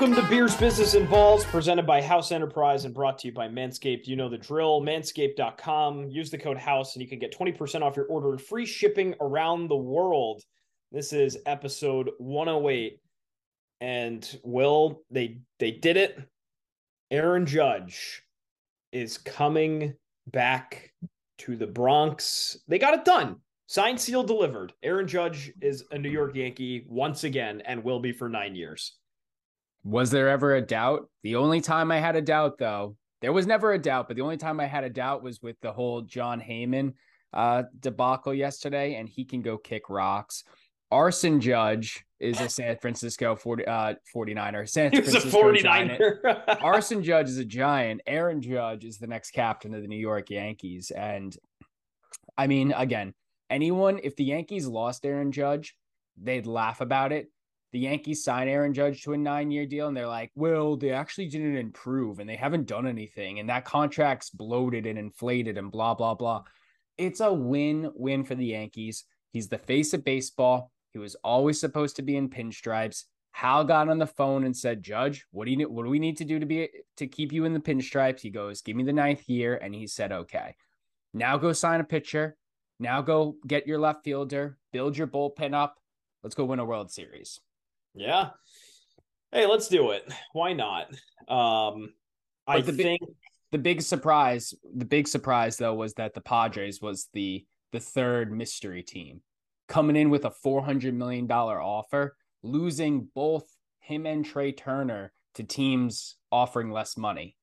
Welcome to Beers, Business, Balls, presented by House Enterprise and brought to you by Manscaped. You know the drill. Manscaped.com. Use the code HOUSE and you can get 20% off your order and free shipping around the world. This is episode 108. And Will, they they did it. Aaron Judge is coming back to the Bronx. They got it done. Signed, seal, delivered. Aaron Judge is a New York Yankee once again and will be for nine years. Was there ever a doubt? The only time I had a doubt, though, there was never a doubt, but the only time I had a doubt was with the whole Jon Heyman uh, debacle yesterday, and he can go kick rocks. Arson Judge is a San Francisco 40, uh, 49er. San He's a Francisco 49er. Arson Judge is a giant. Aaron Judge is the next captain of the New York Yankees. And I mean, again, anyone, if the Yankees lost Aaron Judge, they'd laugh about it. The Yankees sign Aaron Judge to a nine year deal, and they're like, well, they actually didn't improve and they haven't done anything. And that contract's bloated and inflated and blah, blah, blah. It's a win win for the Yankees. He's the face of baseball. He was always supposed to be in pinstripes. Hal got on the phone and said, "Judge, what do you what do we need to do to be to keep you in the pinstripes?" He goes, "Give me the ninth year," and he said, "Okay." Now go sign a pitcher. Now go get your left fielder. Build your bullpen up. Let's go win a World Series. Yeah. Hey, let's do it. Why not? Um, I the think big, the big surprise, the big surprise though, was that the Padres was the the third mystery team coming in with a $400 million offer, losing both him and Trea Turner to teams offering less money.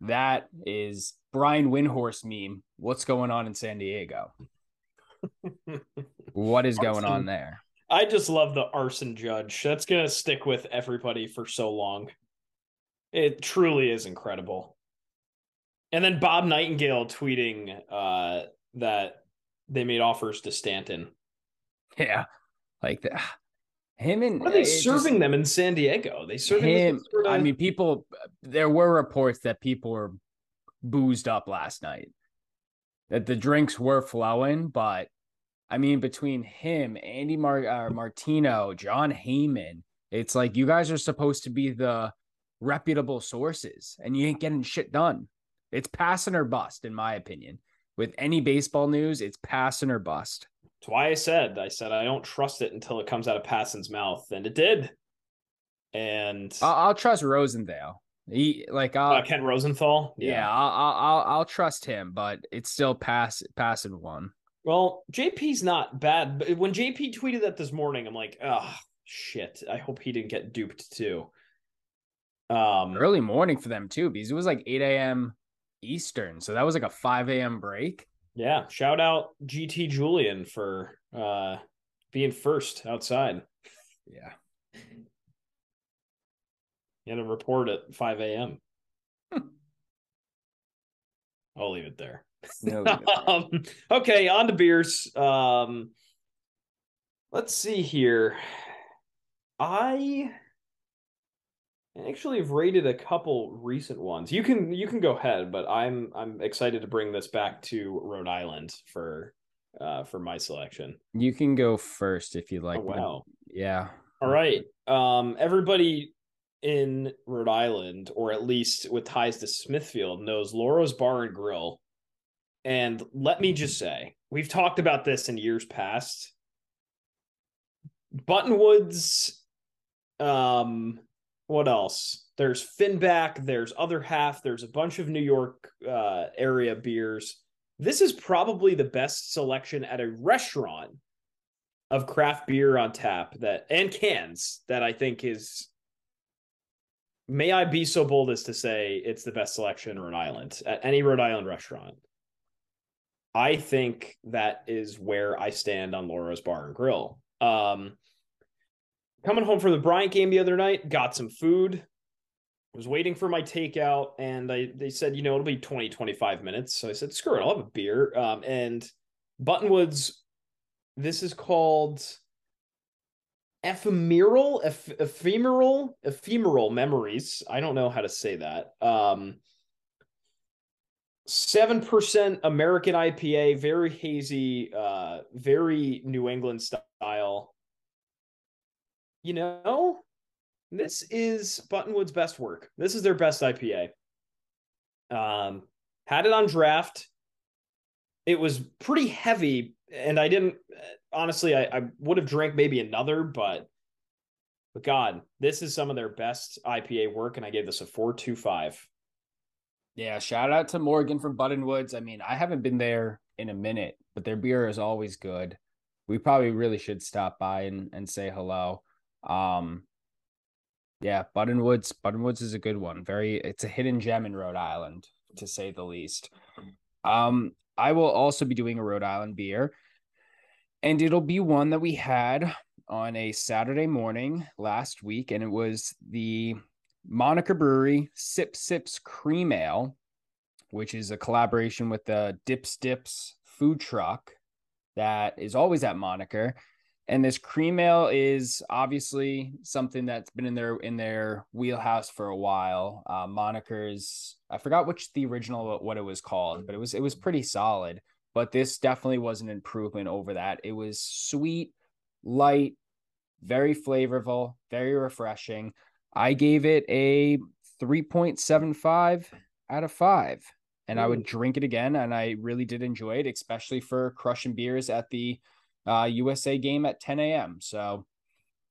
That is Brian Windhorst meme. What's going on in San Diego? what is going on there? I just love the arson judge. That's gonna stick with everybody for so long. It truly is incredible. And then Bob Nightingale tweeting uh, that they made offers to Stanton. Yeah, like that. Him and What are they serving just- them in San Diego? They serving him. sort of- I mean, people. There were reports that people were boozed up last night. That the drinks were flowing, but I mean, between him, Andy Mar- uh, Martino, Jon Heyman, it's like you guys are supposed to be the reputable sources, and you ain't getting shit done. It's Passan or bust, in my opinion. With any baseball news, it's Passan or bust. That's why I said I said I don't trust it until it comes out of Passan's mouth, and it did. And I'll, I'll trust Rosendale. He like I'll, uh, Ken Rosenthal, Yeah, I'll, I'll I'll I'll trust him, but it's still pass passing one. Well, JP's not bad, but when JP tweeted that this morning, I'm like, oh shit. I hope he didn't get duped too. Um, Early morning for them too, because it was like eight a.m. Eastern, so that was like a five a.m. break. yeah. Shout out GT Julian for uh being first outside. Yeah, He had a report at 5 a.m. I'll leave it there. No, um, okay, on to beers. Um, let's see here. I actually have rated a couple recent ones. You can you can go ahead, but I'm I'm excited to bring this back to Rhode Island for uh for my selection. you can go first if you like. oh wow. Yeah, All right. Um, everybody in Rhode Island, or at least with ties to Smithfield, knows Laura's Bar and Grill. And let me just say, we've talked about this in years past. Buttonwoods, um, what else? There's Finback, there's Other Half, there's a bunch of New York uh, area beers. This is probably the best selection at a restaurant of craft beer on tap that and cans that I think is may I be so bold as to say it's the best selection in Rhode Island at any Rhode Island restaurant. I think that is where I stand on Laura's Bar and Grill. Um coming home from the Bryant game the other night, got some food. Was waiting for my takeout and I they said, you know, it'll be 20 25 minutes. So I said, screw it, I'll have a beer. Um and Buttonwoods this is called ephemeral eph- ephemeral ephemeral memories i don't know how to say that um 7% american ipa very hazy uh very new england style you know This is Buttonwood's best work. This is their best IPA. Um, had it on draft. It was pretty heavy, and I didn't honestly. I, I would have drank maybe another, but but God, this is some of their best IPA work, and I gave this a four two five. Yeah, shout out to Morgan from Buttonwoods. I mean, I haven't been there in a minute, but their beer is always good. We probably really should stop by and, and say hello. Um, yeah, Buttonwoods. Buttonwoods is a good one. Very, it's a hidden gem in Rhode Island, to say the least. Um, I will also be doing a Rhode Island beer, and it'll be one that we had on a Saturday morning last week, and it was the Moniker Brewery Sip Sips Cream Ale, which is a collaboration with the Dips Dips food truck that is always at Moniker. And this cream ale is obviously something that's been in their in their wheelhouse for a while. Uh, Moniker's I forgot which the original what it was called, but it was it was pretty solid. But this definitely was an improvement over that. It was sweet, light, very flavorful, very refreshing. I gave it a 3.75 out of 5 and. I would drink it again and I really did enjoy it especially for crushing beers at the uh, USA game at 10 a.m. So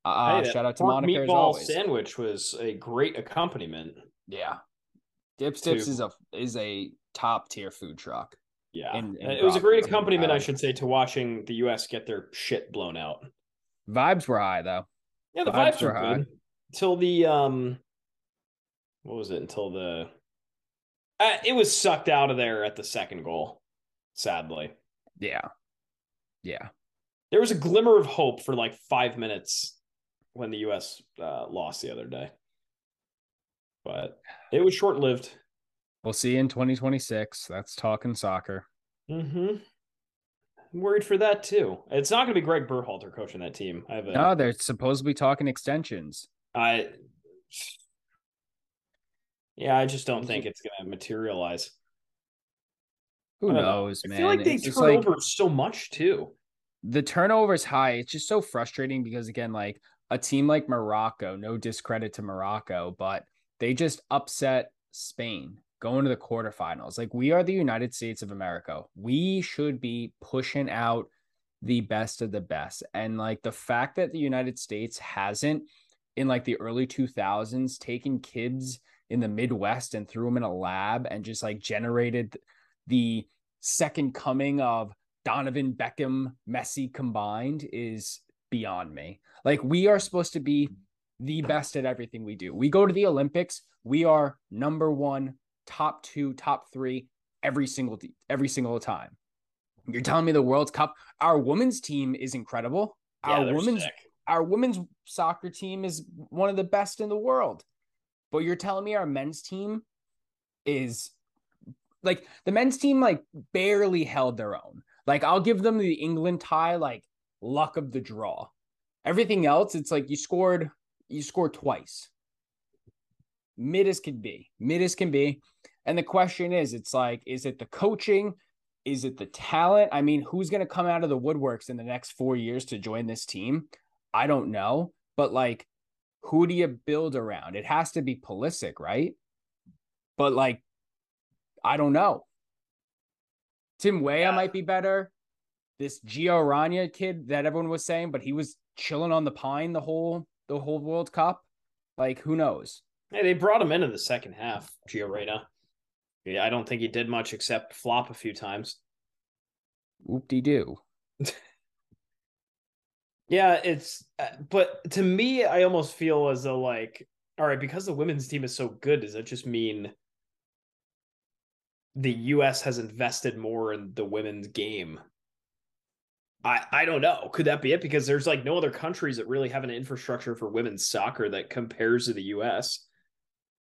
uh, hey, shout out to Moniker meatball sandwich was a great accompaniment. Yeah. Dips Dips is a is a top tier food truck. Yeah. In, in it was a great accompaniment, I should say, to watching the US get their shit blown out. Vibes were high though. Yeah, the vibes, vibes were high. Good until the um what was it? Until the uh, it was sucked out of there at the second goal sadly. Yeah. Yeah. There was a glimmer of hope for like five minutes when the us uh, lost the other day. But it was short-lived. We'll see in 2026 that's talking soccer. Mm-hmm. I'm worried for that too. It's not going to be Gregg Berhalter coaching that team. I have a... No, they're supposedly talking extensions. I yeah, I just don't think it's gonna materialize. Who knows, know. man? I feel like they it's turn like, over so much too. The turnover is high. It's just so frustrating because again, like a team like Morocco, no discredit to Morocco, but they just upset Spain going to the quarterfinals. Like we are the United States of America. We should be pushing out the best of the best. And like the fact that the United States hasn't in like the early 2000s taking kids in the Midwest and threw them in a lab and just like generated the second coming of Donovan Beckham, Messi combined is beyond me. Like we are supposed to be the best at everything we do. We go to the Olympics, we are number 1, top 2, top 3 every single every single time. You're telling me the World Cup, our women's team is incredible. Yeah, our women's sick our women's soccer team is one of the best in the world. But you're telling me our men's team is like the men's team like barely held their own. Like I'll give them the England tie like luck of the draw. Everything else it's like you scored you scored twice. Mid as can be. Mid as can be. And the question is it's like is it the coaching? Is it the talent? I mean, who's going to come out of the woodworks in the next 4 years to join this team? I don't know, but like, who do you build around? It has to be Pulisic, right? But like, I don't know. Tim Weah yeah. might be better. This Gio Reyna kid that everyone was saying, but he was chilling on the pine the whole the whole World Cup. Like, who knows? Hey, they brought him in in the second half, Gio Reyna. Yeah, I don't think he did much except flop a few times. Whoop de doo. Yeah, it's uh, but to me, I almost feel as though like, all right, because the women's team is so good, does that just mean the U.S. has invested more in the women's game? I I don't know. Could that be it? Because there's like no other countries that really have an infrastructure for women's soccer that compares to the U.S.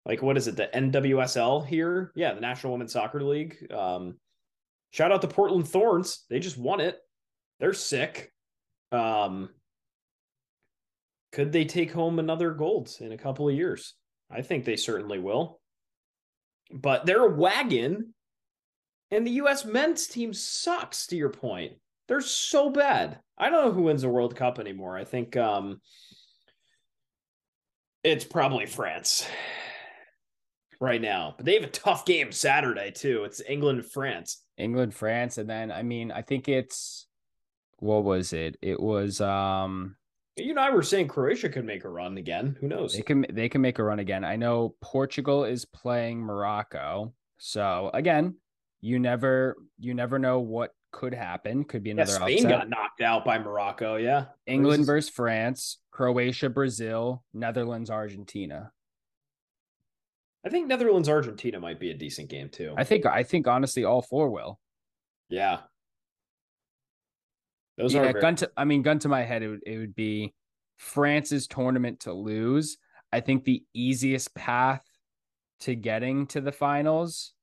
Like what is it? The NWSL here? Yeah, the National Women's Soccer League. Um, shout out to Portland Thorns. They just won it. They're sick. Um, could they take home another gold in a couple of years? I think they certainly will. But they're a wagon, and the U.S. men's team sucks. To your point, they're so bad. I don't know who wins the World Cup anymore. I think um, It's probably France right now, but they have a tough game Saturday too. It's England France. England, France, and then I mean, I think it's what was it? It was um you and I were saying Croatia could make a run again. Who knows? They can they can make a run again. I know Portugal is playing Morocco. So again, you never you never know what could happen. Could be another yeah, Spain upset. got knocked out by Morocco, yeah. England versus France, Croatia, Brazil, Netherlands, Argentina. I think Netherlands Argentina might be a decent game too. I think I think honestly all four will. Yeah. Those yeah, are very- gun to I mean gun to my head it would, it would be France's tournament to lose. I think the easiest path to getting to the finals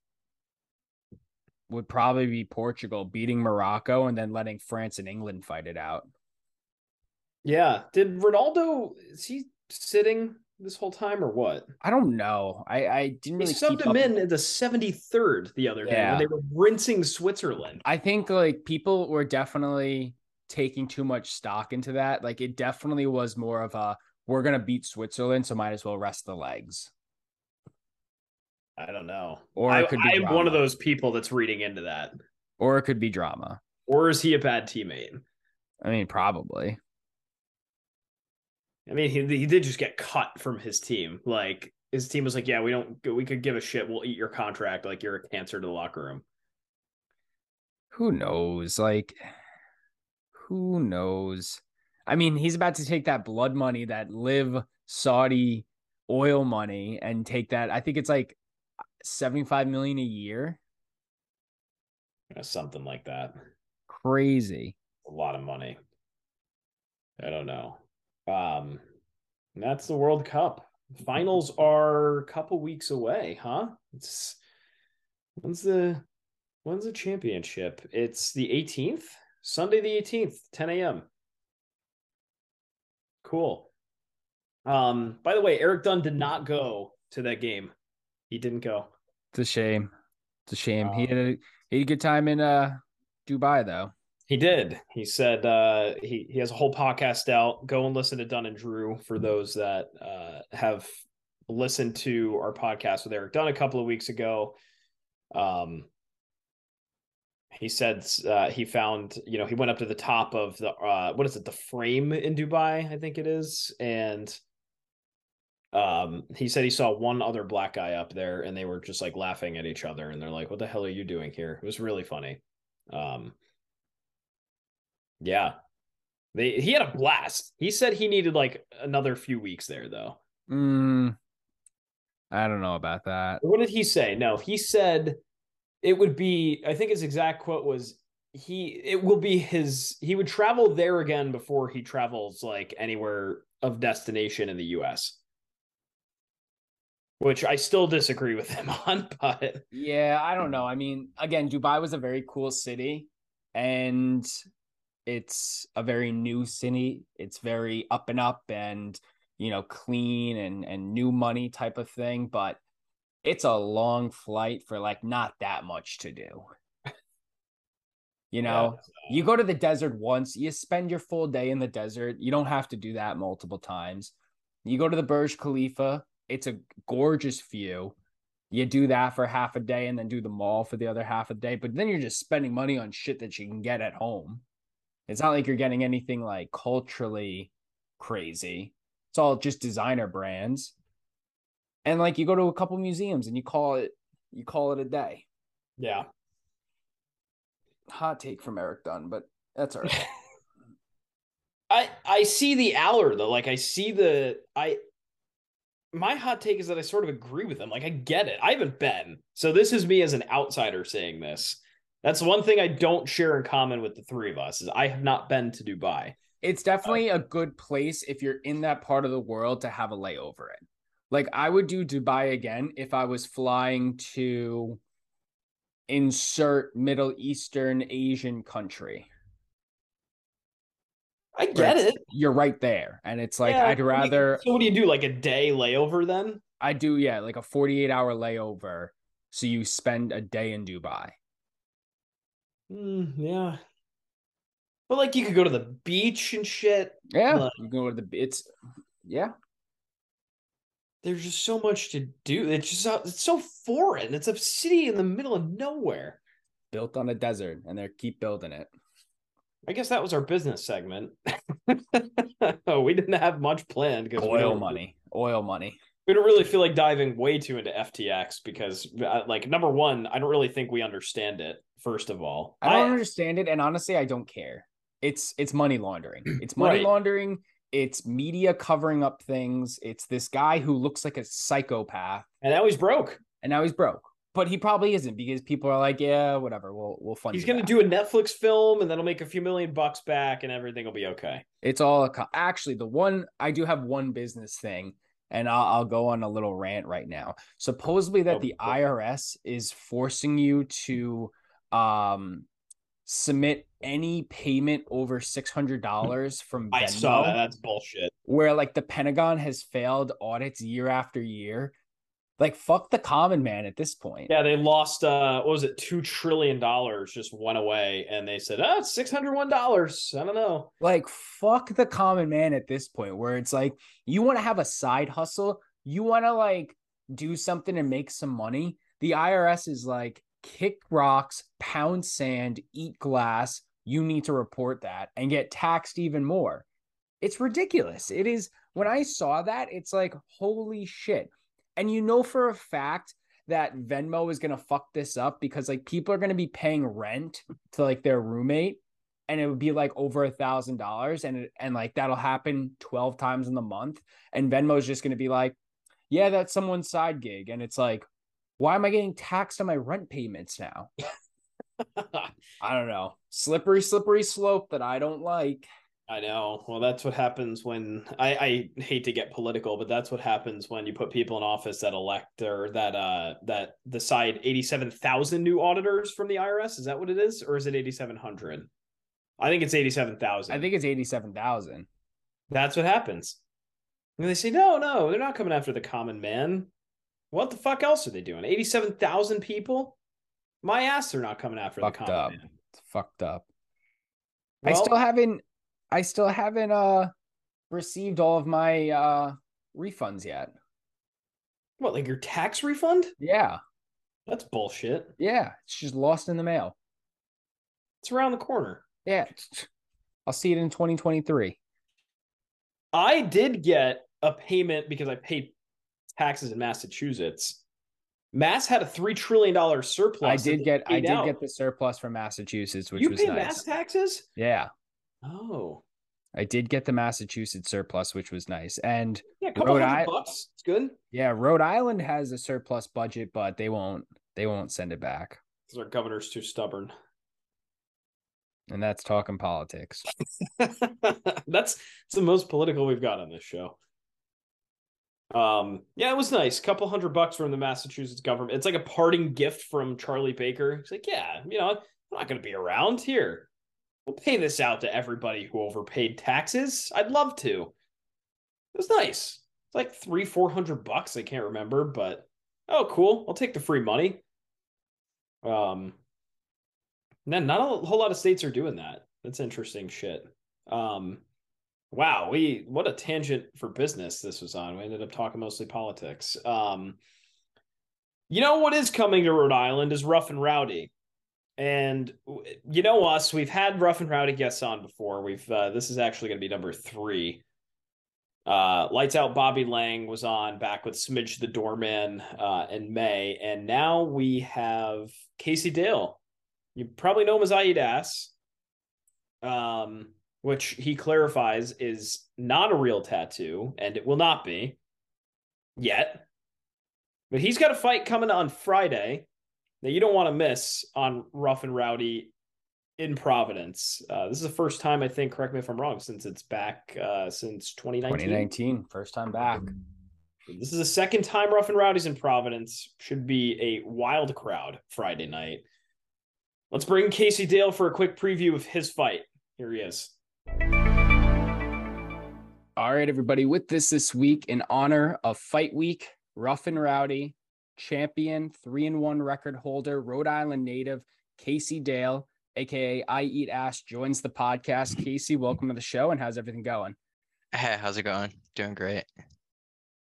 would probably be Portugal beating Morocco and then letting France and England fight it out. Yeah. Did Ronaldo is he sitting this whole time or what? I don't know. I, I didn't really. He subbed him in at the 73rd the other day when they were rinsing Switzerland. I think like people were definitely taking too much stock into that. Like it definitely was more of a we're gonna beat Switzerland, so might as well rest the legs. I don't know. Or it could I, I'm one of those people that's reading into that. Or it could be drama. Or is he a bad teammate? I mean, probably. I mean, he he did just get cut from his team. Like his team was like, "Yeah, we don't, we could give a shit. We'll eat your contract. Like you're a cancer to the locker room." Who knows? Like, who knows? I mean, he's about to take that blood money, that live Saudi oil money, and take that. I think it's like seventy-five million a year. Something like that. Crazy. A lot of money. I don't know. Um, that's the World Cup. Finals are a couple weeks away, huh? It's when's the when's the championship? It's the 18th, Sunday the 18th, 10 a.m. Cool. Um, by the way, Eric Dunn did not go to that game. He didn't go. It's a shame. It's a shame. Um, he had a he had a good time in uh Dubai though. He did. He said uh, he he has a whole podcast out. Go and listen to Dunn and Drew for those that uh, have listened to our podcast with Eric Dunn a couple of weeks ago. Um, he said uh, he found you know he went up to the top of the uh, what is it the frame in Dubai I think it is and um he said he saw one other black guy up there and they were just like laughing at each other and they're like what the hell are you doing here it was really funny um yeah. They he had a blast. He said he needed like another few weeks there though. Mm, I don't know about that. What did he say? No, he said it would be I think his exact quote was he it will be his he would travel there again before he travels like anywhere of destination in the US. Which I still disagree with him on, but yeah, I don't know. I mean, again, Dubai was a very cool city and it's a very new city. It's very up and up and you know clean and and new money type of thing, but it's a long flight for like not that much to do. You know, yeah. you go to the desert once, you spend your full day in the desert. You don't have to do that multiple times. You go to the Burj Khalifa, it's a gorgeous view. You do that for half a day and then do the mall for the other half a day, but then you're just spending money on shit that you can get at home. It's not like you're getting anything like culturally crazy. It's all just designer brands. And like you go to a couple museums and you call it you call it a day. Yeah. Hot take from Eric Dunn, but that's all right. I I see the Aller though. Like I see the I my hot take is that I sort of agree with him. Like I get it. I haven't been. So this is me as an outsider saying this. That's one thing I don't share in common with the three of us is I have not been to Dubai. It's definitely uh, a good place if you're in that part of the world to have a layover in. Like I would do Dubai again if I was flying to insert Middle Eastern Asian country. I get it. You're right there. And it's like yeah, I'd rather So what do you do? Like a day layover then? I do, yeah, like a 48 hour layover. So you spend a day in Dubai. Mm, yeah. But like you could go to the beach and shit. Yeah. Like, you go to the it's yeah. There's just so much to do. It's just so- it's so foreign. It's a city in the middle of nowhere. Built on a desert, and they keep building it. I guess that was our business segment. oh, we didn't have much planned because Oil money, oil money. we don't really feel like diving way too into FTX because, uh, like, number one, I don't really think we understand it. First of all, I don't understand it, and honestly, I don't care. It's it's money laundering. It's money Right. laundering. It's media covering up things. It's this guy who looks like a psychopath, and now he's broke. and now he's broke. But he probably isn't because people are like, yeah, whatever. We'll we'll fund. He's going to do a Netflix film, and that'll make a few million bucks back, and everything will be okay. It's all a co- actually the one I do have one business thing, and I'll, I'll go on a little rant right now. Supposedly that Oh, the boy. IRS is forcing you to um submit any payment over six hundred dollars from Venmo, I saw that. That's bullshit. where like the Pentagon has failed audits year after year. Like fuck the common man at this point. Yeah, they lost. uh What was it? Two trillion dollars just went away, and they said, "Oh, it's six hundred one dollars." I don't know. like fuck the common man at this point where it's like you want to have a side hustle you want to like do something and make some money the irs is like kick rocks pound sand eat glass. You need to report that and get taxed even more. It's ridiculous. It is when i saw that it's like holy shit. And you know for a fact that venmo is going to fuck this up because like people are going to be paying rent to like their roommate and it would be like over a thousand dollars and and like that'll happen 12 times in the month. And venmo's just going to be like yeah that's someone's side gig. And it's like why am i getting taxed on my rent payments now i don't know slippery slippery slope that i don't like I know. Well, that's what happens when I, I hate to get political, but that's what happens when you put people in office that elect or that uh that decide eighty seven thousand new auditors from the IRS. Is that what it is, or is it eighty seven hundred? I think it's eighty seven thousand. i think it's 87000 that's what happens. And they say, no, no, they're not coming after the common man. What the fuck else are they doing? Eighty seven thousand people. My ass, they're not coming after Fucked the common up. man. it's fucked up i still haven't i still haven't uh received all of my uh refunds yet what, like your tax refund? yeah That's bullshit. yeah it's just lost in the mail It's around the corner. yeah i'll see it in 2023 I did get a payment because I paid taxes in Massachusetts. Mass had a three trillion dollar surplus. I did get I did out. get the surplus from Massachusetts, which you was pay nice. mass taxes? Yeah. Oh, I did get the Massachusetts surplus, which was nice. And yeah, Rhode Isle- bucks. It's good. yeah, Rhode Island has a surplus budget, but they won't they won't send it back. Because our governor's too stubborn. And that's talking politics. that's that's the most political we've got on this show. Um, yeah, it was nice. couple hundred bucks from the Massachusetts government. It's like a parting gift from Charlie Baker. He's like, yeah, you know, I'm not going to be around here. We'll pay this out to everybody who overpaid taxes. I'd love to. It was nice. It's like three, four hundred bucks. I can't remember, but oh, cool. I'll take the free money. Um, then not a whole lot of states are doing that. That's interesting shit. Um, wow, we what a tangent for business this was on. We ended up talking mostly politics. Um, you know what is coming to Rhode Island is Rough and Rowdy, and you know us. We've had Rough and Rowdy guests on before. We've uh, this is actually going to be number three. Uh, Lights Out Bobby Lang was on back with Smidge the Doorman uh, in May, and now we have Kasey Dale. You probably know him as Aid um, which he clarifies is not a real tattoo, and it will not be yet. But he's got a fight coming on Friday that you don't want to miss on Rough and Rowdy in Providence. Uh, this is the first time I think. Correct me if I'm wrong. Since it's back uh, since 2019. 2019, first time back. This is the second time Rough and Rowdy's in Providence. Should be a wild crowd Friday night. Let's bring Kasey Dale for a quick preview of his fight. Here he is. All right, everybody. With this this week, in honor of Fight Week, Rough and Rowdy, champion, three and one record holder, Rhode Island native, Kasey Dale, aka I Eat Ass, joins the podcast. Kasey, welcome to the show, and how's everything going? Hey, how's it going? Doing great.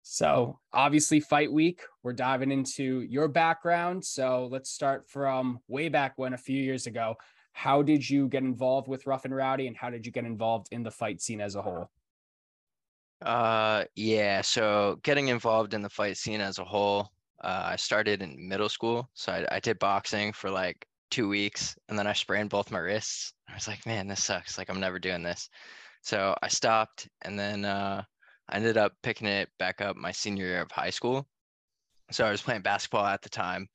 So, obviously, fight week, we're diving into your background. So, let's start from way back when a few years ago. How did you get involved with Rough and Rowdy and how did you get involved in the fight scene as a whole? Uh, yeah. So, getting involved in the fight scene as a whole, uh, I started in middle school. So, I, I did boxing for like two weeks and then I sprained both my wrists. I was like, man, this sucks. Like, I'm never doing this. So, I stopped and then, uh, I ended up picking it back up my senior year of high school. So I was playing basketball at the time,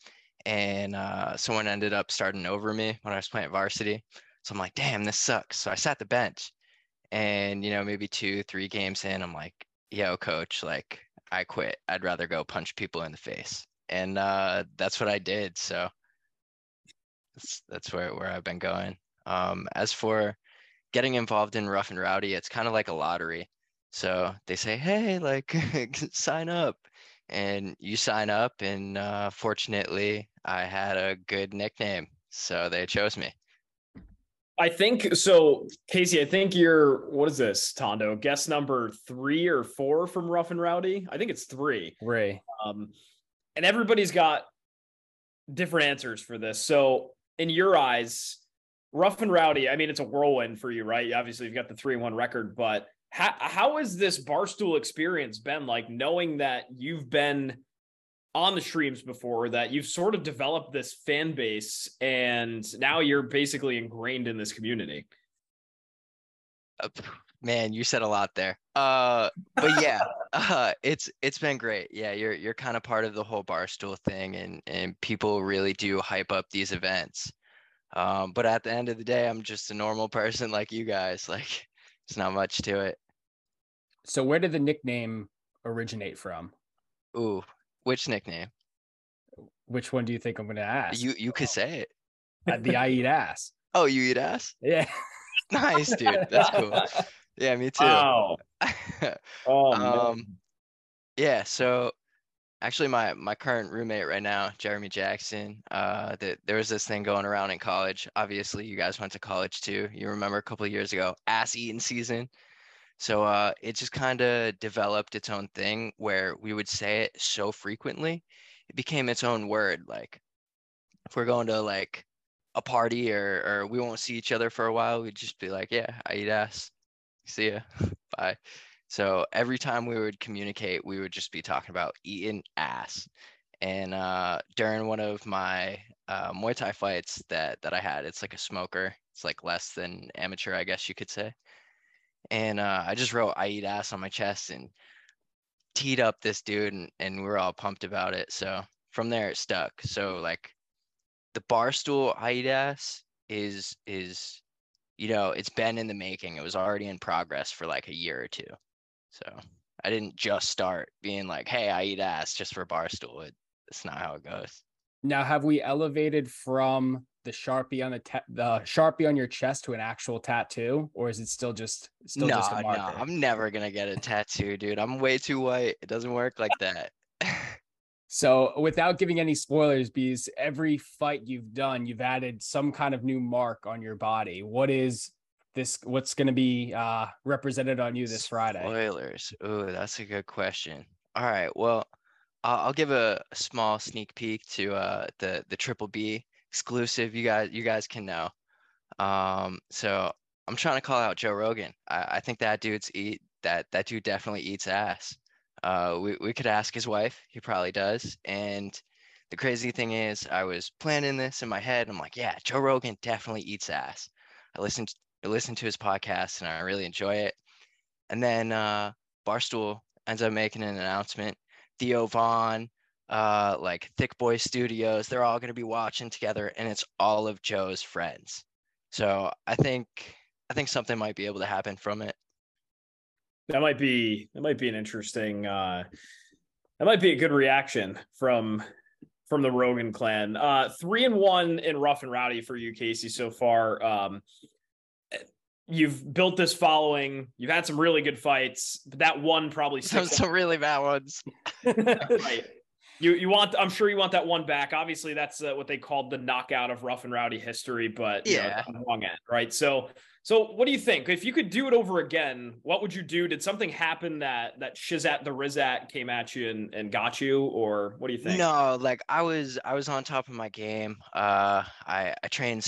and uh, someone ended up starting over me when I was playing varsity. So I'm like, damn, this sucks. So I sat the bench, and you know, maybe two, three games in, I'm like, yo, coach, like I quit. I'd rather go punch people in the face, and uh, that's what I did. So that's that's where where I've been going. Um, as for getting involved in rough and rowdy, it's kind of like a lottery. So they say, hey, like sign up. And you sign up, and uh, fortunately, I had a good nickname, so they chose me. I think so, Kasey. I think you're what is this, Tondo? Guess number three or four from Rough and Rowdy. I think it's three. Ray. Um, and everybody's got different answers for this. So, in your eyes, Rough and Rowdy. I mean, it's a whirlwind for you, right? Obviously, you've got the three one record, but how how has this barstool experience been? Like knowing that you've been on the streams before that you've sort of developed this fan base and now you're basically ingrained in this community. Uh, man you said a lot there. Uh but yeah uh it's it's been great. Yeah you're you're kind of part of the whole barstool thing and and people really do hype up these events. Um but at the end of the day i'm just a normal person like you guys. Like it's not much to it so where did the nickname originate from? Ooh, which nickname? Which one do you think I'm going to ask? You you could say it. Uh, the I eat ass. Oh, you eat ass? Yeah. nice, dude. That's cool. Yeah, me too. Oh. oh um, yeah. So actually, my my current roommate right now, Jeremy Jackson. Uh, that there was this thing going around in college. Obviously, you guys went to college too. You remember a couple of years ago, ass eating season. So uh, it just kind of developed its own thing where we would say it so frequently, it became its own word. Like if we're going to like a party or or we won't see each other for a while, we'd just be like, "Yeah, I eat ass. See ya, bye." So every time we would communicate, we would just be talking about eating ass. And uh, during one of my uh, Muay Thai fights that that I had, it's like a smoker. It's like less than amateur, I guess you could say and uh, I just wrote "I eat ass" on my chest and teed up this dude, and, and we were all pumped about it. So from there, it stuck. So like the barstool "I eat ass" is is you know it's been in the making. It was already in progress for like a year or two. So I didn't just start being like, "Hey, I eat ass" just for barstool. It, it's not how it goes. Now, have we elevated from the sharpie on the ta- the sharpie on your chest to an actual tattoo, or is it still just still no, just a marker? No, I'm never gonna get a tattoo, dude. I'm way too white. It doesn't work like that. so, without giving any spoilers, bees, every fight you've done, you've added some kind of new mark on your body. What is this? What's to be uh, represented on you this Friday? Spoilers. Oh, that's a good question. All right. Well, I'll, I'll give a, a, small sneak peek to uh, the the Triple B exclusive. You guys, you guys can know. Um, so I'm trying to call out Joe Rogan. I, I think that dude's eat that that dude definitely eats ass. Uh, we we could ask his wife. He probably does. And the crazy thing is, I was planning this in my head. I'm like, yeah, Joe Rogan definitely eats ass. I listened I listened to his podcast and I really enjoy it. And then uh, Barstool ends up making an announcement. Theo Von, uh, like Thick Boy Studios. They're all going to be watching together, and it's all of Joe's friends. So I think I think something might be able to happen from it. That might be that might be an interesting. Uh, that might be a good reaction from from the Rogan clan. Uh, three and one in rough and rowdy for you, Kasey, so far. Um, you've built this following. You've had some really good fights, but that one probably some some really bad ones. right. You you want? I'm sure you want that one back. Obviously, that's uh, what they called the knockout of rough and rowdy history, but yeah, know, wrong end, right? So so what do you think? If you could do it over again, what would you do? Did something happen that that Shizat the Rizat came at you and, and got you, or what do you think? No, like I was I was on top of my game. Uh, I I trained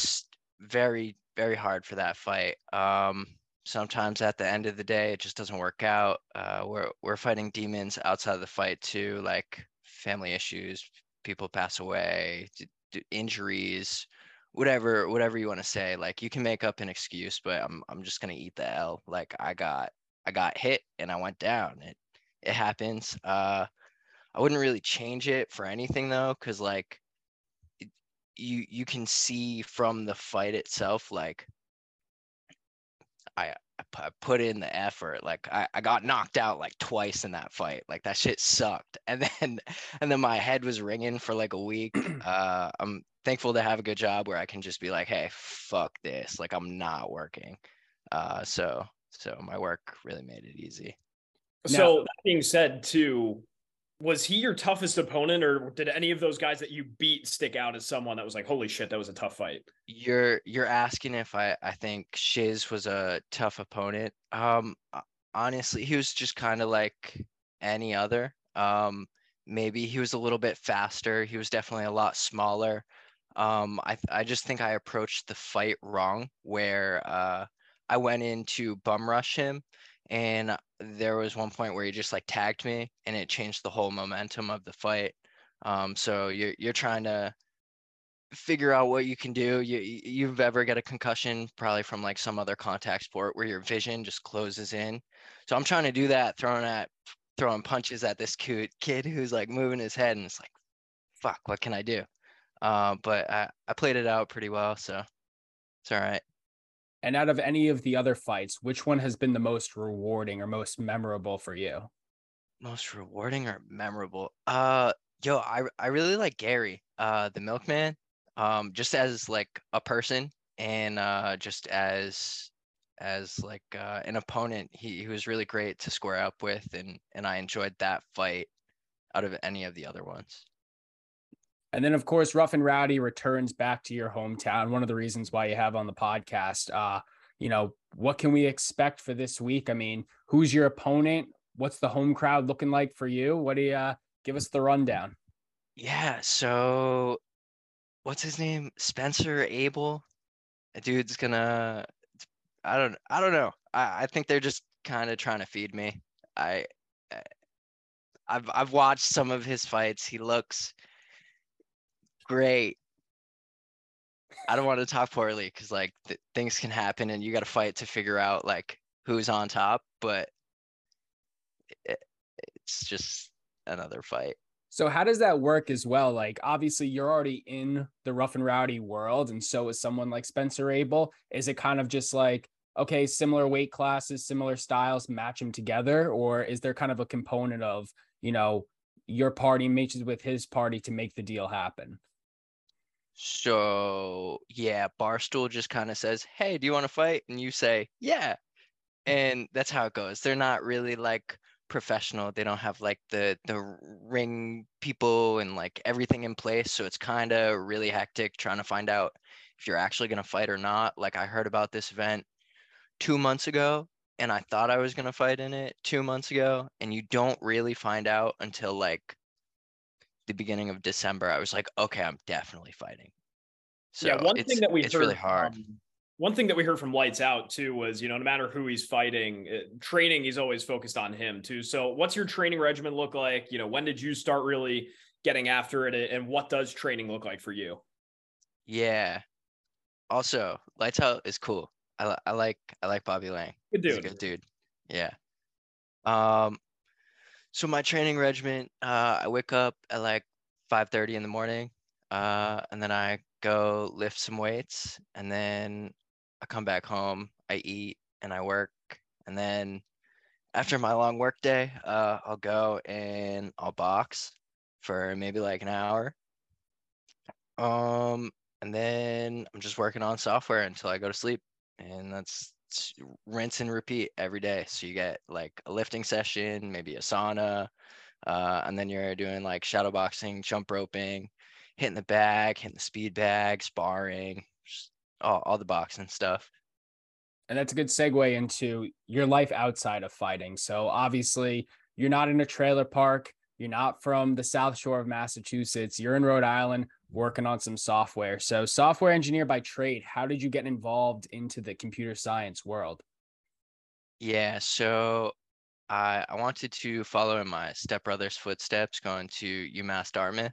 very very hard for that fight. Um, sometimes at the end of the day, it just doesn't work out. Uh, we're we're fighting demons outside of the fight too, like family issues, people pass away, d- d- injuries, whatever whatever you want to say. Like you can make up an excuse, but I'm I'm just gonna eat the L. Like I got I got hit and I went down. It it happens. Uh, I wouldn't really change it for anything though, because like you you can see from the fight itself like I I put in the effort. Like I, I got knocked out like twice in that fight. Like that shit sucked. And then and then my head was ringing for like a week. Uh, I'm thankful to have a good job where I can just be like, hey, fuck this. Like I'm not working. Uh, so so my work really made it easy. So now, that being said, too, was he your toughest opponent or did any of those guys that you beat stick out as someone that was like holy shit that was a tough fight you're you're asking if i i think shiz was a tough opponent. Um honestly he was just kind of like any other. Um maybe he was a little bit faster. He was definitely a lot smaller. Um i i just think i approached the fight wrong where uh i went in to bum rush him and there was one point where he just like tagged me and it changed the whole momentum of the fight. Um, so you're you're trying to figure out what you can do. You you've ever get a concussion probably from like some other contact sport where your vision just closes in. So i'm trying to do that throwing at throwing punches at this cute kid who's like moving his head and it's like fuck what can i do? Uh, but I, I played it out pretty well so it's all right and out of any of the other fights, which one has been the most rewarding or most memorable for you? Most rewarding or memorable? Uh, yo, I I really like Gary, uh, the milkman. Um, just as like a person and uh, just as as like uh, an opponent, he, he was really great to square up with, and and I enjoyed that fight out of any of the other ones. And then, of course, Rough and Rowdy returns back to your hometown. One of the reasons why you have on the podcast. Uh, you know, what can we expect for this week? I mean, who's your opponent? What's the home crowd looking like for you? What do you uh, give us the rundown? Yeah. So, what's his name? Spencer Abel. A dude's gonna. I don't. I don't know. I, I think they're just kind of trying to feed me. I. I've I've watched some of his fights. He looks great. I don't want to talk poorly because like th- things can happen and you got to fight to figure out like who's on top, but it, it's just another fight. So how does that work as well? Like obviously you're already in the rough and rowdy world and so is someone like Spencer Abel. Is it kind of just like okay, similar weight classes, similar styles, match them together or is there kind of a component of, you know, your party matches with his party to make the deal happen? So yeah, Barstool just kind of says, "Hey, do you want to fight?" And you say, "Yeah," and that's how it goes. They're not really like professional. They don't have like the the ring people and like everything in place. So it's kind of really hectic trying to find out if you're actually gonna fight or not. Like I heard about this event two months ago, and I thought I was gonna fight in it two months ago, and you don't really find out until like the beginning of December, I was like, okay, I'm definitely fighting. So yeah, one thing that we it's heard, really hard. Um, one thing that we heard from Lights Out too was, you know, no matter who he's fighting, uh, training he's always focused on him too. So, what's your training regimen look like? You know, when did you start really getting after it, and what does training look like for you? Yeah. Also, Lights Out is cool. I, I like I like Bobby Lang. Good dude. He's a good dude. Yeah. Um, so my training regimen, uh, I wake up at like 5:30 in the morning, uh, and then I go lift some weights, and then I come back home, I eat, and I work, and then after my long work day, uh, I'll go and I'll box for maybe like an hour. Um, and then I'm just working on software until I go to sleep, and that's rinse and repeat every day. So you get like a lifting session, maybe a sauna, Uh, and then you're doing like shadow boxing, jump roping, hitting the bag, hitting the speed bag, sparring, all, all the boxing stuff. And that's a good segue into your life outside of fighting. So obviously, you're not in a trailer park. You're not from the South Shore of Massachusetts. You're in Rhode Island working on some software. So, software engineer by trade, how did you get involved into the computer science world? Yeah, so I I wanted to follow in my stepbrother's footsteps, going to UMass Dartmouth.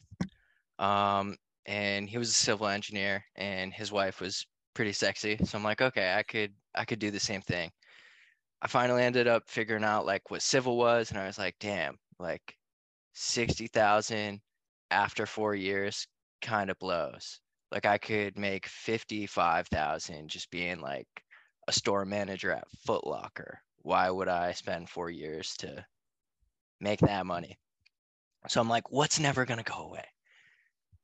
Um, and he was a civil engineer, and his wife was pretty sexy. So I'm like, okay, I could I could do the same thing. I finally ended up figuring out like what civil was, and I was like, damn, like sixty thousand after four years kind of blows. Like I could make fifty five thousand just being like a store manager at Foot Locker. Why would I spend four years to make that money? So I'm like, what's never gonna go away?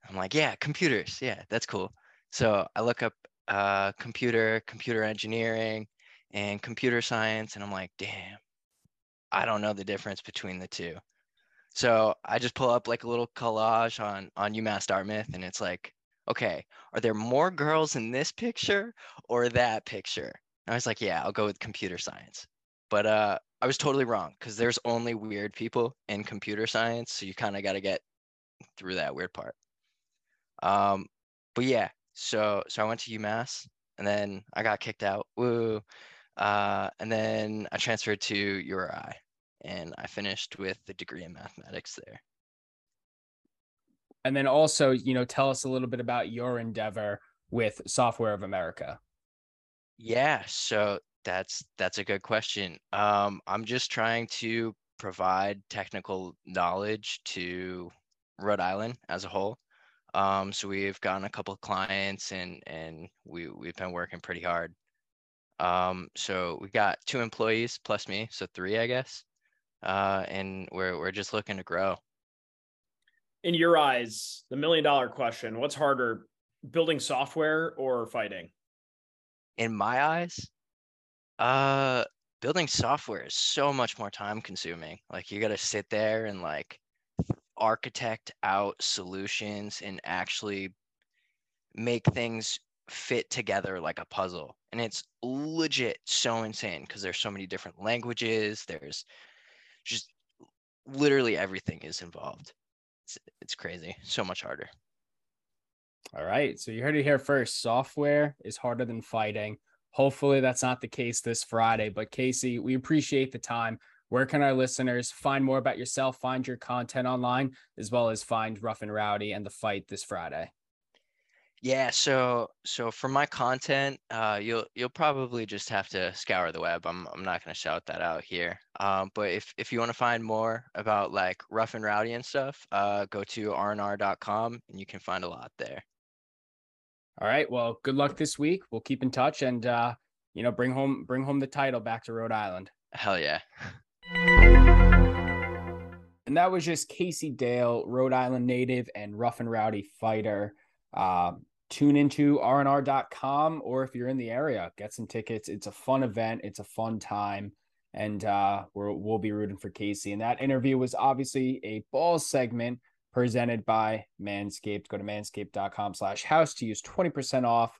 I'm like, yeah, computers. Yeah, that's cool. So I look up uh, computer, computer engineering, and computer science, and I'm like, damn, I don't know the difference between the two. So I just pull up like a little collage on on UMass Dartmouth, and it's like, okay, are there more girls in this picture or that picture? And I was like, yeah, I'll go with computer science. But uh, I was totally wrong because there's only weird people in computer science, so you kind of got to get through that weird part. Um, but yeah, so so I went to UMass and then I got kicked out. Woo. Uh, and then I transferred to URI and I finished with the degree in mathematics there. And then also, you know, tell us a little bit about your endeavor with Software of America. Yeah, so that's that's a good question. Um, I'm just trying to provide technical knowledge to Rhode Island as a whole. Um, so we've gotten a couple of clients and and we we've been working pretty hard. Um, so we got two employees plus me, so three, I guess. Uh, and we're we're just looking to grow. In your eyes, the million dollar question: What's harder, building software or fighting? In my eyes, uh, building software is so much more time consuming. Like you got to sit there and like architect out solutions and actually make things fit together like a puzzle. And it's legit so insane because there's so many different languages. There's just literally everything is involved. It's, it's crazy. So much harder. All right. So you heard it here first. Software is harder than fighting. Hopefully that's not the case this Friday. But Kasey, we appreciate the time where can our listeners find more about yourself, find your content online, as well as find Rough and Rowdy and the fight this Friday? Yeah, so so for my content, uh, you'll you'll probably just have to scour the web. I'm I'm not gonna shout that out here. Um, but if if you want to find more about like rough and rowdy and stuff, uh, go to rnr.com and you can find a lot there. All right. Well, good luck this week. We'll keep in touch and uh, you know, bring home bring home the title back to Rhode Island. Hell yeah. And that was just Kasey Dale, Rhode Island native and rough and rowdy fighter. Uh, tune into rnr.com or if you're in the area, get some tickets. It's a fun event, it's a fun time. And uh, we're, we'll be rooting for Kasey. And that interview was obviously a ball segment presented by Manscaped. Go to manscaped.com slash house to use 20% off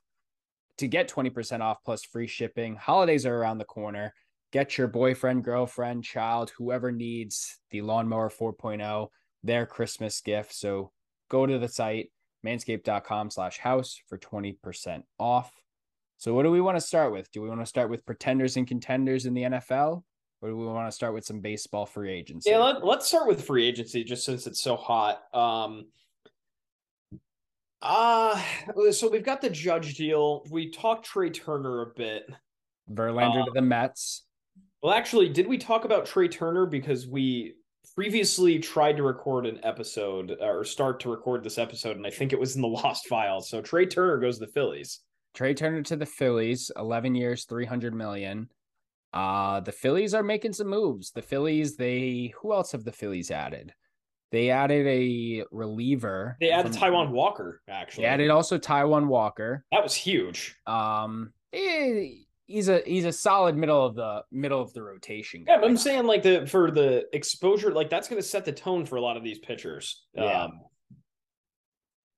to get 20% off plus free shipping. Holidays are around the corner get your boyfriend, girlfriend, child, whoever needs the lawnmower 4.0 their Christmas gift. So go to the site manscaped.com slash house for 20% off. So what do we want to start with? Do we want to start with pretenders and contenders in the NFL? Or do we want to start with some baseball free agency? Yeah, let, us start with free agency just since it's so hot. Um, uh so we've got the judge deal. We talked Trea Turner a bit. Verlander uh, to the Mets. Well, actually, did we talk about Trea Turner because we previously tried to record an episode or start to record this episode, and I think it was in the lost files. So Trea Turner goes to the Phillies. Trea Turner to the Phillies, eleven years, three hundred million. Uh, the Phillies are making some moves. The Phillies, they who else have the Phillies added? They added a reliever. They added from, Taijuan Walker, actually. They added also Taijuan Walker. That was huge. Um, eh, he's a he's a solid middle of the middle of the rotation. Guy. Yeah, but I'm saying like the for the exposure, like that's going to set the tone for a lot of these pitchers. Yeah. Um,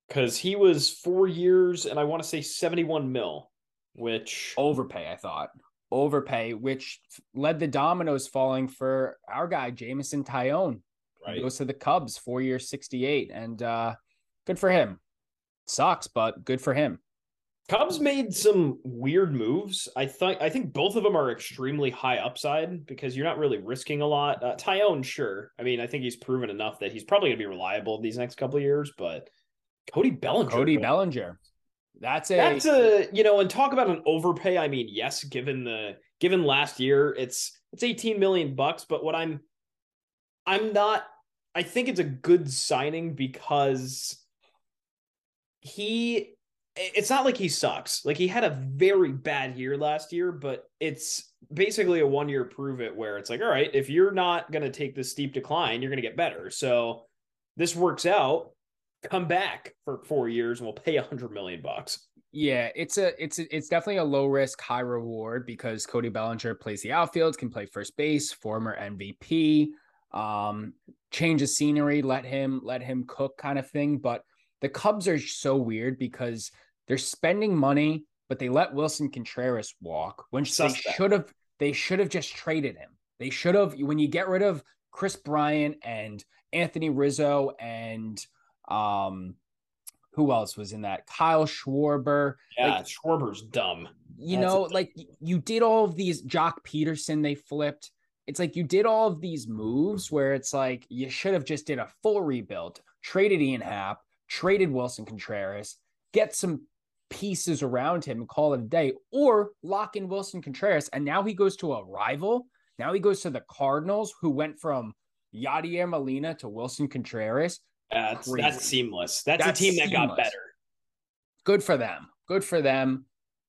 because he was four years and I want to say 71 mil, which overpay, I thought. Overpay, which led the dominoes falling for our guy, Jameson Taillon. Right. He goes to the Cubs, four years, 68. And uh good for him. Sucks, but good for him. Cubs made some weird moves. I think I think both of them are extremely high upside because you're not really risking a lot. Uh, Taillon, sure. I mean, I think he's proven enough that he's probably going to be reliable these next couple of years. But Cody Bellinger. Cody Bellinger. That's a that's a you know, and talk about an overpay. I mean, yes, given the given last year, it's it's 18 million bucks. But what I'm I'm not. I think it's a good signing because he. It's not like he sucks. Like he had a very bad year last year, but it's basically a one year prove it where it's like, all right, if you're not going to take this steep decline, you're going to get better. So this works out come back for four years and we'll pay a hundred million bucks. Yeah, it's a it's a, it's definitely a low risk, high reward because Cody Bellinger plays the outfield, can play first base, former MVP. Um, change of scenery, let him let him cook kind of thing. But the Cubs are so weird because they're spending money, but they let Willson Contreras walk when they should have they should have just traded him. They should have when you get rid of Kris Bryant and Anthony Rizzo and um, who else was in that? Kyle Schwarber. Yeah, like, Schwarber's dumb. You That's know, like you did all of these. Joc Pederson they flipped. It's like you did all of these moves where it's like you should have just did a full rebuild, traded Ian Happ, traded Willson Contreras, get some pieces around him and call it a day, or lock in Willson Contreras. And now he goes to a rival. Now he goes to the Cardinals, who went from Yadier Molina to Willson Contreras. That's that's seamless. That's, that's a team that seamless. got better. Good for them. Good for them.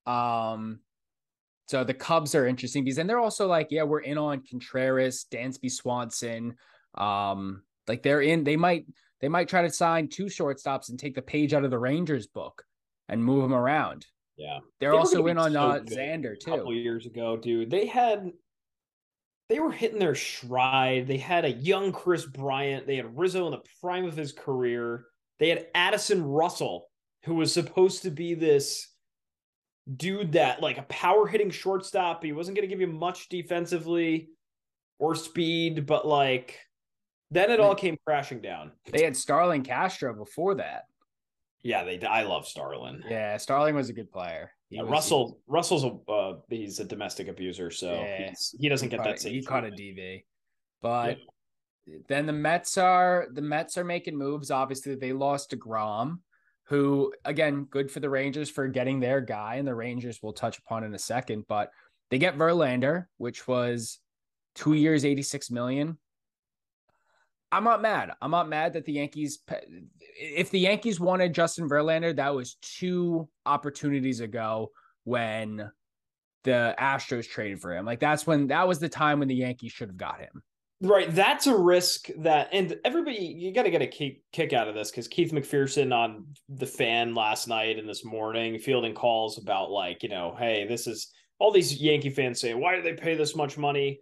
Um, so the Cubs are interesting because then they're also like, yeah, we're in on Contreras, Dansby Swanson. Um, like they're in, they might they might try to sign two shortstops and take the page out of the Rangers book and move them around. Yeah. They're they also in on so uh, Xander too. A couple years ago, dude. They had they were hitting their stride. They had a young Kris Bryant. They had Rizzo in the prime of his career. They had Addison Russell, who was supposed to be this dude that like a power hitting shortstop. He wasn't going to give you much defensively or speed, but like then it all came crashing down. They had Starlin Castro before that. Yeah, they. I love Starlin. Yeah, Starlin was a good player. Yeah, was, Russell. Russell's a uh, he's a domestic abuser, so yeah, he doesn't get that. He caught a DV, but yeah. then the Mets are the Mets are making moves. Obviously, they lost deGrom, who again good for the Rangers for getting their guy, and the Rangers will touch upon in a second. But they get Verlander, which was two years, eighty six million. I'm not mad. I'm not mad that the Yankees. If the Yankees wanted Justin Verlander, that was two opportunities ago when the Astros traded for him. Like that's when that was the time when the Yankees should have got him. Right, that's a risk that, and everybody, you got to get a kick, kick out of this because Keith McPherson on the fan last night and this morning fielding calls about like, you know, hey, this is all these Yankee fans saying, why do they pay this much money?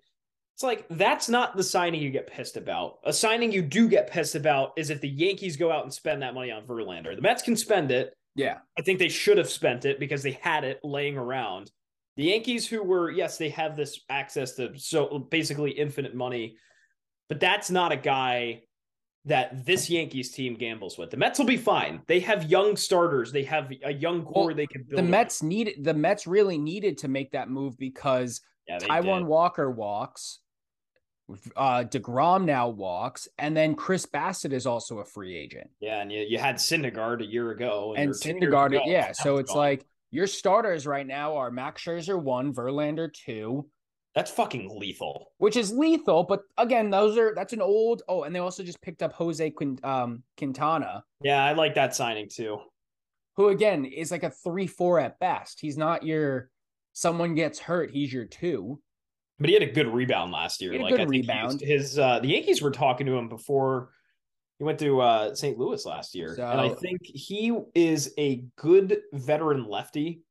It's like that's not the signing you get pissed about. A signing you do get pissed about is if the Yankees go out and spend that money on Verlander. The Mets can spend it. Yeah. I think they should have spent it because they had it laying around. The Yankees who were yes, they have this access to so basically infinite money, but that's not a guy that this Yankees team gambles with. The Mets will be fine. They have young starters. They have a young core well, they can build. The Mets needed the Mets really needed to make that move because yeah, Taijuan did. Walker walks. Uh, deGrom now walks, and then Chris Bassitt is also a free agent. Yeah, and you, you had Syndergaard a year ago, and, and Syndergaard, yeah. So it's gone. like your starters right now are Max Scherzer one, Verlander two. That's fucking lethal. Which is lethal, but again, those are that's an old. Oh, and they also just picked up Jose Quint, um, Quintana. Yeah, I like that signing too. Who again is like a three four at best. He's not your someone gets hurt, he's your two. But he had a good rebound last year. like good rebound. his uh, the Yankees were talking to him before he went to uh, St. Louis last year, so, and I think he is a good veteran lefty.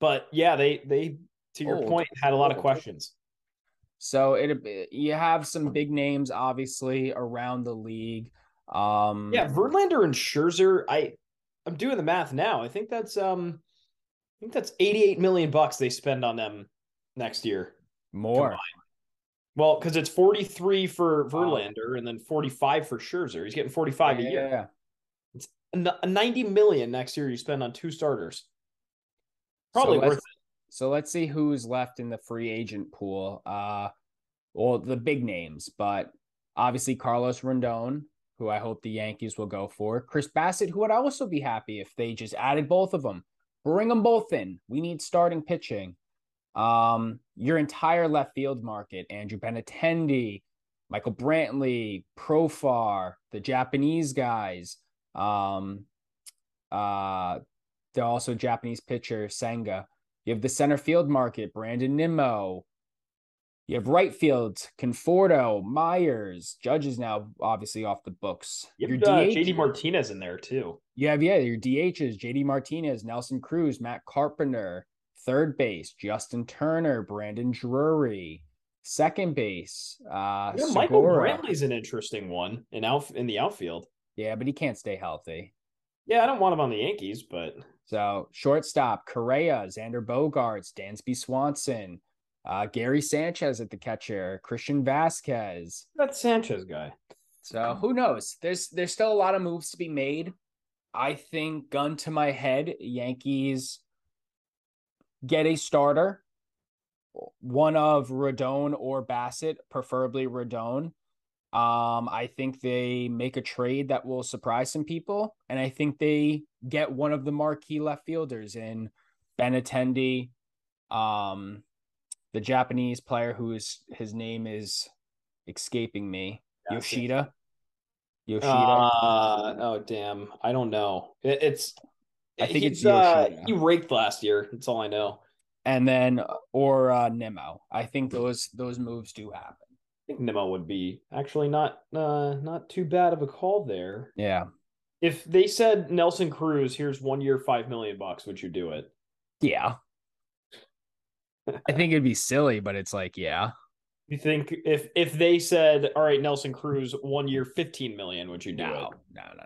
But yeah, they they to your Old. point, had a lot of questions. So it you have some big names obviously around the league. Um Yeah, Verlander and Scherzer. I I'm doing the math now. I think that's um I think that's 88 million bucks they spend on them next year. More. Combined. Well, because it's 43 for Verlander and then 45 for Scherzer. He's getting 45 yeah, a year. Yeah. It's 90 million next year you spend on two starters. Probably so worth it. So let's see who's left in the free agent pool. Uh well, the big names, but obviously Carlos Rodon, who I hope the Yankees will go for. Chris Bassitt, who would also be happy if they just added both of them. Bring them both in. We need starting pitching. Um, your entire left field market, Andrew Benintendi, Michael Brantley, Profar, the Japanese guys. Um, uh, they're also Japanese pitcher Senga. You have the center field market, Brandon Nimmo. You have right field, Conforto, Myers, Judge is now obviously off the books. You have your uh, DH, JD Martinez in there too. You have yeah, your DHs, JD Martinez, Nelson Cruz, Matt Carpenter, Third base, Justin Turner, Brandon Drury. Second base, uh, yeah, Michael Brantley's an interesting one in out in the outfield. Yeah, but he can't stay healthy. Yeah, I don't want him on the Yankees, but so shortstop, Correa, Xander Bogaerts, Dansby Swanson, uh, Gary Sanchez at the catcher, Christian Vasquez. That Sanchez guy. So who knows? There's there's still a lot of moves to be made. I think, gun to my head, Yankees get a starter, one of Rodon or Bassitt, preferably Rodon. Um, I think they make a trade that will surprise some people, and I think they get one of the marquee left fielders in Benintendi, um, the Japanese player whose his name is escaping me, Yoshida. Yoshida. Uh, oh damn, I don't know. It, it's I think He's, it's uh, he raked last year. That's all I know. And then or uh, Nimmo. I think those those moves do happen. I think Nimmo would be actually not uh not too bad of a call there. Yeah. If they said Nelson Cruz, here's one year, five million bucks, would you do it? Yeah. I think it'd be silly, but it's like, yeah. You think if if they said, all right, Nelson Cruz, one year, fifteen million, would you do no, it? No, no, no,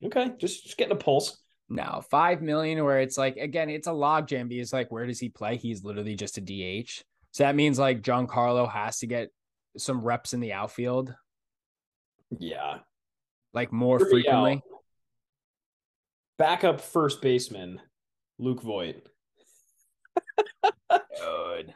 no. Okay, just just getting a pulse. No, five million. Where it's like again, it's a log jam. Because like, where does he play? He's literally just a DH. So that means like Giancarlo has to get some reps in the outfield. Yeah, like more frequently. Backup first baseman, Luke Voit. Good.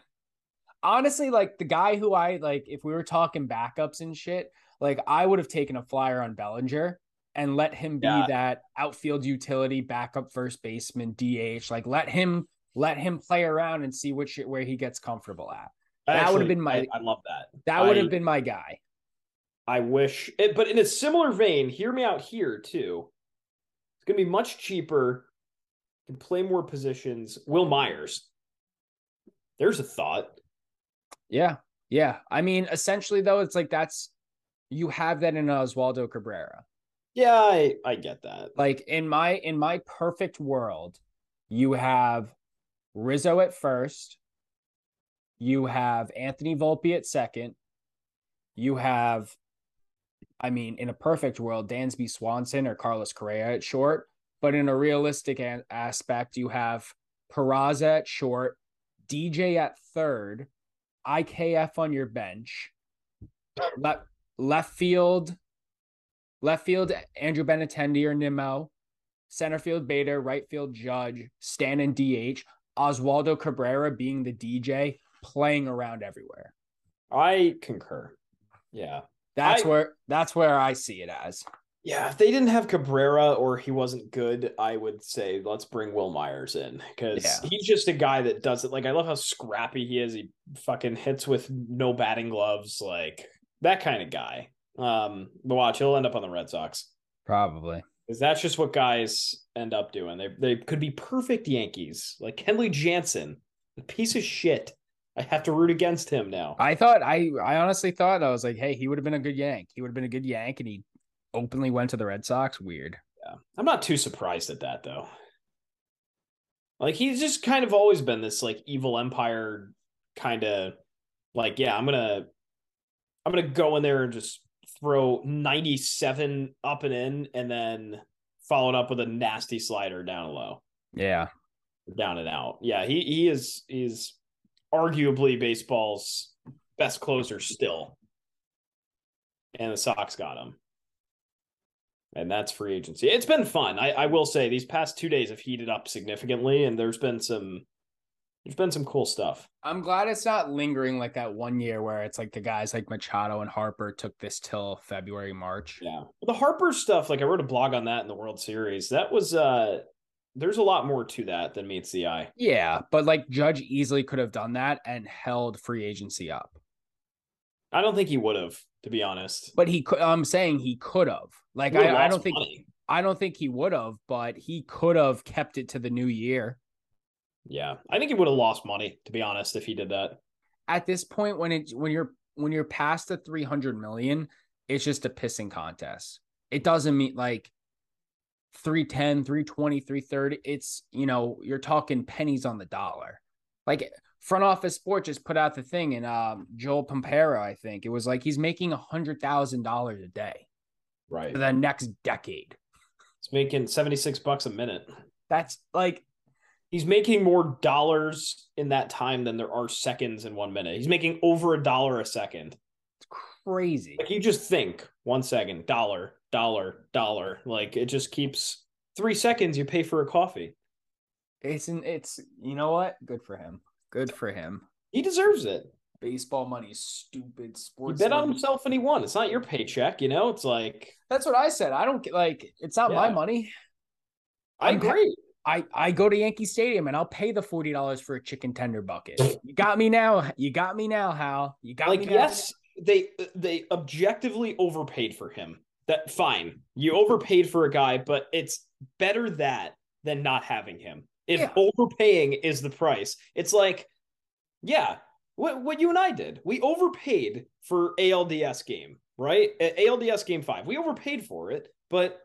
Honestly, like the guy who I like, if we were talking backups and shit, like I would have taken a flyer on Bellinger and let him be yeah. that outfield utility, backup first baseman, DH. Like let him let him play around and see which where he gets comfortable at. That would have been my. I, I, love that. That would have been my guy. I wish, it, but in a similar vein, hear me out here too. It's gonna be much cheaper. Can play more positions. Wil Myers. There's a thought. Yeah, yeah. I mean, essentially though, it's like that's you have that in Oswaldo Cabrera. Yeah, I, I get that. Like in my in my perfect world, you have Rizzo at first, you have Anthony Volpe at second, you have I mean, in a perfect world, Dansby Swanson or Carlos Correa at short, but in a realistic a- aspect, you have Peraza at short, DJ at third, IKF on your bench, left left field Left field, Andrew Benintendi or Nimmo. Center field, Bader. Right field, Judge. Stanton DH. Oswaldo Cabrera being the DJ, playing around everywhere. I concur. Yeah. That's I, where that's where I see it as. Yeah, if they didn't have Cabrera or he wasn't good, I would say let's bring Wil Myers in because yeah. he's just a guy that does it. Like I love how scrappy he is. He fucking hits with no batting gloves, like that kind of guy. Um, but watch, he'll end up on the Red Sox. Probably. Because that's just what guys end up doing. They they could be perfect Yankees, like Kenley Jansen, a piece of shit. I have to root against him now. I thought I I honestly thought I was like, hey, he would have been a good Yank. He would have been a good Yank, and he openly went to the Red Sox. Weird. Yeah, I'm not too surprised at that though. Like he's just kind of always been this like evil empire kind of like, yeah, I'm gonna I'm gonna go in there and just throw 97 up and in and then followed up with a nasty slider down low. Yeah. Down and out. Yeah, he he is is arguably baseball's best closer still. And the Sox got him. And that's free agency. It's been fun. I, I will say these past two days have heated up significantly, and there's been some there's been some cool stuff. I'm glad it's not lingering like that one year where it's like the guys like Machado and Harper took this till February, March. Yeah. The Harper stuff, like I wrote a blog on that in the World Series. That was uh there's a lot more to that than meets the eye. Yeah, but like Judge easily could have done that and held free agency up. I don't think he would have, to be honest. But he could. I'm saying he could have. Like I, I, don't think. Money. I don't think he would have, but he could have kept it to the new year. Yeah, I think he would have lost money, to be honest, if he did that. At this point, when it when you're when you're past the 300 million, it's just a pissing contest. It doesn't mean like 310, 320, 330. It's, you know, you're talking pennies on the dollar. Like front office sport just put out the thing and um, Joel Pampera, I think it was like he's making a hundred thousand dollars a day. Right. For the next decade. He's making 76 bucks a minute. That's like he's making more dollars in that time than there are seconds in one minute. He's making over a dollar a second. It's crazy. Like you just think one second, dollar, dollar, dollar. Like it just keeps three seconds you pay for a coffee. It's an, it's you know what? Good for him. Good for him. He deserves it. Baseball money stupid. Sports. He bet on himself and he won. It's not your paycheck, you know. It's like that's what I said. I don't get like. It's not yeah. my money. I agree. I, I go to Yankee Stadium and I'll pay the forty dollars for a chicken tender bucket. You got me now. You got me now, Hal. You got like me. Now. Yes, they they objectively overpaid for him. That fine. You overpaid for a guy, but it's better that than not having him. If yeah. overpaying is the price, it's like, yeah, what what you and I did. We overpaid for ALDS game, right? ALDS game five. We overpaid for it, but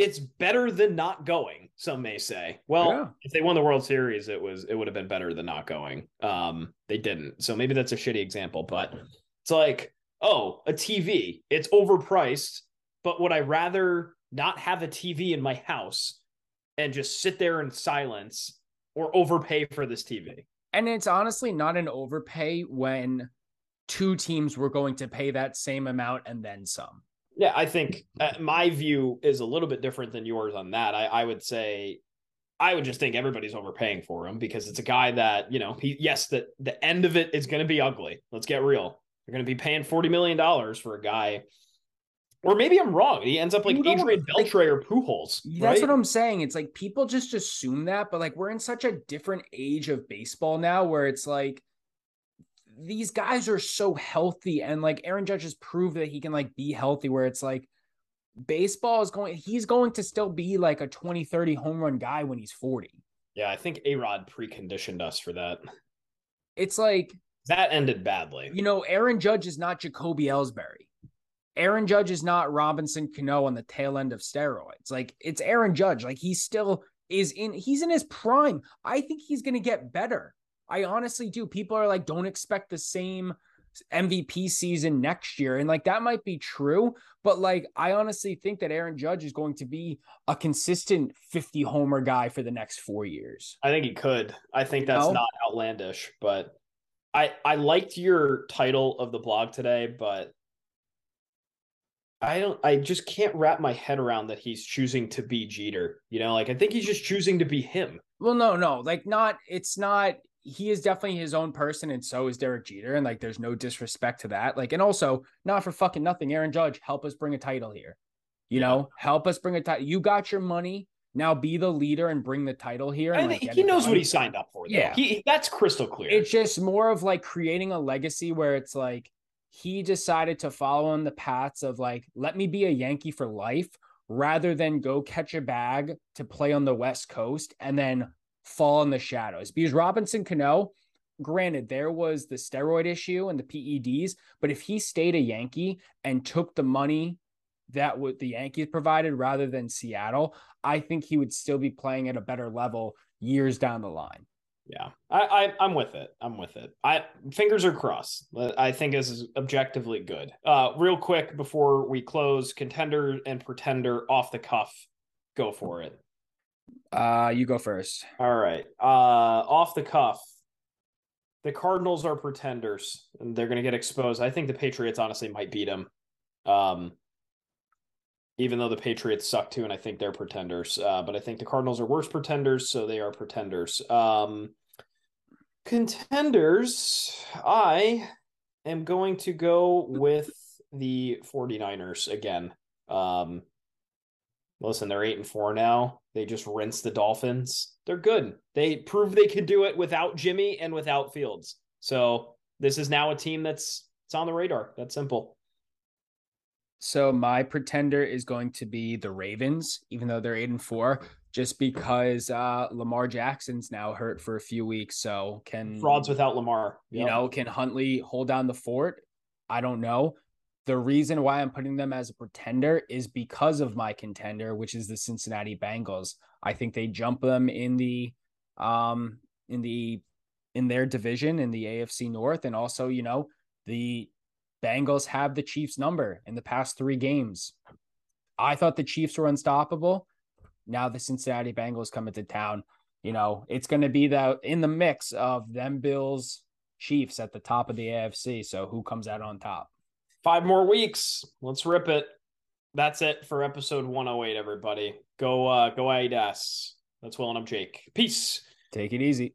it's better than not going some may say. Well yeah. if they won the world series it was it would have been better than not going. Um they didn't. So maybe that's a shitty example but it's like oh a tv it's overpriced but would i rather not have a tv in my house and just sit there in silence or overpay for this tv and it's honestly not an overpay when two teams were going to pay that same amount and then some yeah, I think uh, my view is a little bit different than yours on that. I, I would say I would just think everybody's overpaying for him because it's a guy that, you know, he yes, the the end of it is going to be ugly. Let's get real. You're going to be paying 40 million dollars for a guy or maybe I'm wrong. He ends up like Adrian Beltre or Pujols. That's right? what I'm saying. It's like people just assume that, but like we're in such a different age of baseball now where it's like these guys are so healthy and like Aaron Judge has proved that he can like be healthy where it's like baseball is going he's going to still be like a 20 30 home run guy when he's 40. Yeah, I think A-Rod preconditioned us for that. It's like that ended badly. You know, Aaron Judge is not Jacoby Ellsbury. Aaron Judge is not Robinson Cano on the tail end of steroids. Like it's Aaron Judge. Like he still is in he's in his prime. I think he's going to get better. I honestly do. People are like, don't expect the same MVP season next year. And like that might be true, but like I honestly think that Aaron Judge is going to be a consistent 50 homer guy for the next four years. I think he could. I think that's not outlandish, but I I liked your title of the blog today, but I don't I just can't wrap my head around that he's choosing to be Jeter. You know, like I think he's just choosing to be him. Well, no, no, like not it's not he is definitely his own person, and so is Derek Jeter. And like, there's no disrespect to that. Like, and also, not for fucking nothing, Aaron Judge, help us bring a title here. You yeah. know, help us bring a title. You got your money. Now be the leader and bring the title here. And, like, he knows what he signed up for. Though. Yeah, he, that's crystal clear. It's just more of like creating a legacy where it's like he decided to follow on the paths of like, let me be a Yankee for life rather than go catch a bag to play on the West Coast and then fall in the shadows because Robinson Cano, granted, there was the steroid issue and the PEDs, but if he stayed a Yankee and took the money that would the Yankees provided rather than Seattle, I think he would still be playing at a better level years down the line. Yeah, I, I am with it. I'm with it. I fingers are crossed. I think this is objectively good. Uh, real quick before we close, contender and pretender off the cuff. Go for it. Uh, you go first. All right. Uh, off the cuff. The Cardinals are pretenders, and they're going to get exposed. I think the Patriots honestly might beat them. Um, even though the Patriots suck too, and I think they're pretenders. Uh, but I think the Cardinals are worse pretenders, so they are pretenders. Um, contenders, I am going to go with the 49ers again. Um, listen, they're eight and four now. They just rinsed the Dolphins. They're good. They proved they could do it without Jimmy and without Fields. So this is now a team that's it's on the radar. That's simple. So my pretender is going to be the Ravens, even though they're eight and four, just because uh, Lamar Jackson's now hurt for a few weeks. So can frauds without Lamar, yep. you know, can Huntley hold down the fort? I don't know. The reason why I'm putting them as a pretender is because of my contender, which is the Cincinnati Bengals. I think they jump them in the um in the in their division in the AFC North and also, you know, the Bengals have the Chiefs number in the past three games. I thought the Chiefs were unstoppable. Now the Cincinnati Bengals come into town. You know, it's going to be the in the mix of them Bills, Chiefs at the top of the AFC. So who comes out on top? Five more weeks. Let's rip it. That's it for episode 108, everybody. Go uh go Adidas. That's Will and I'm Jake. Peace. Take it easy.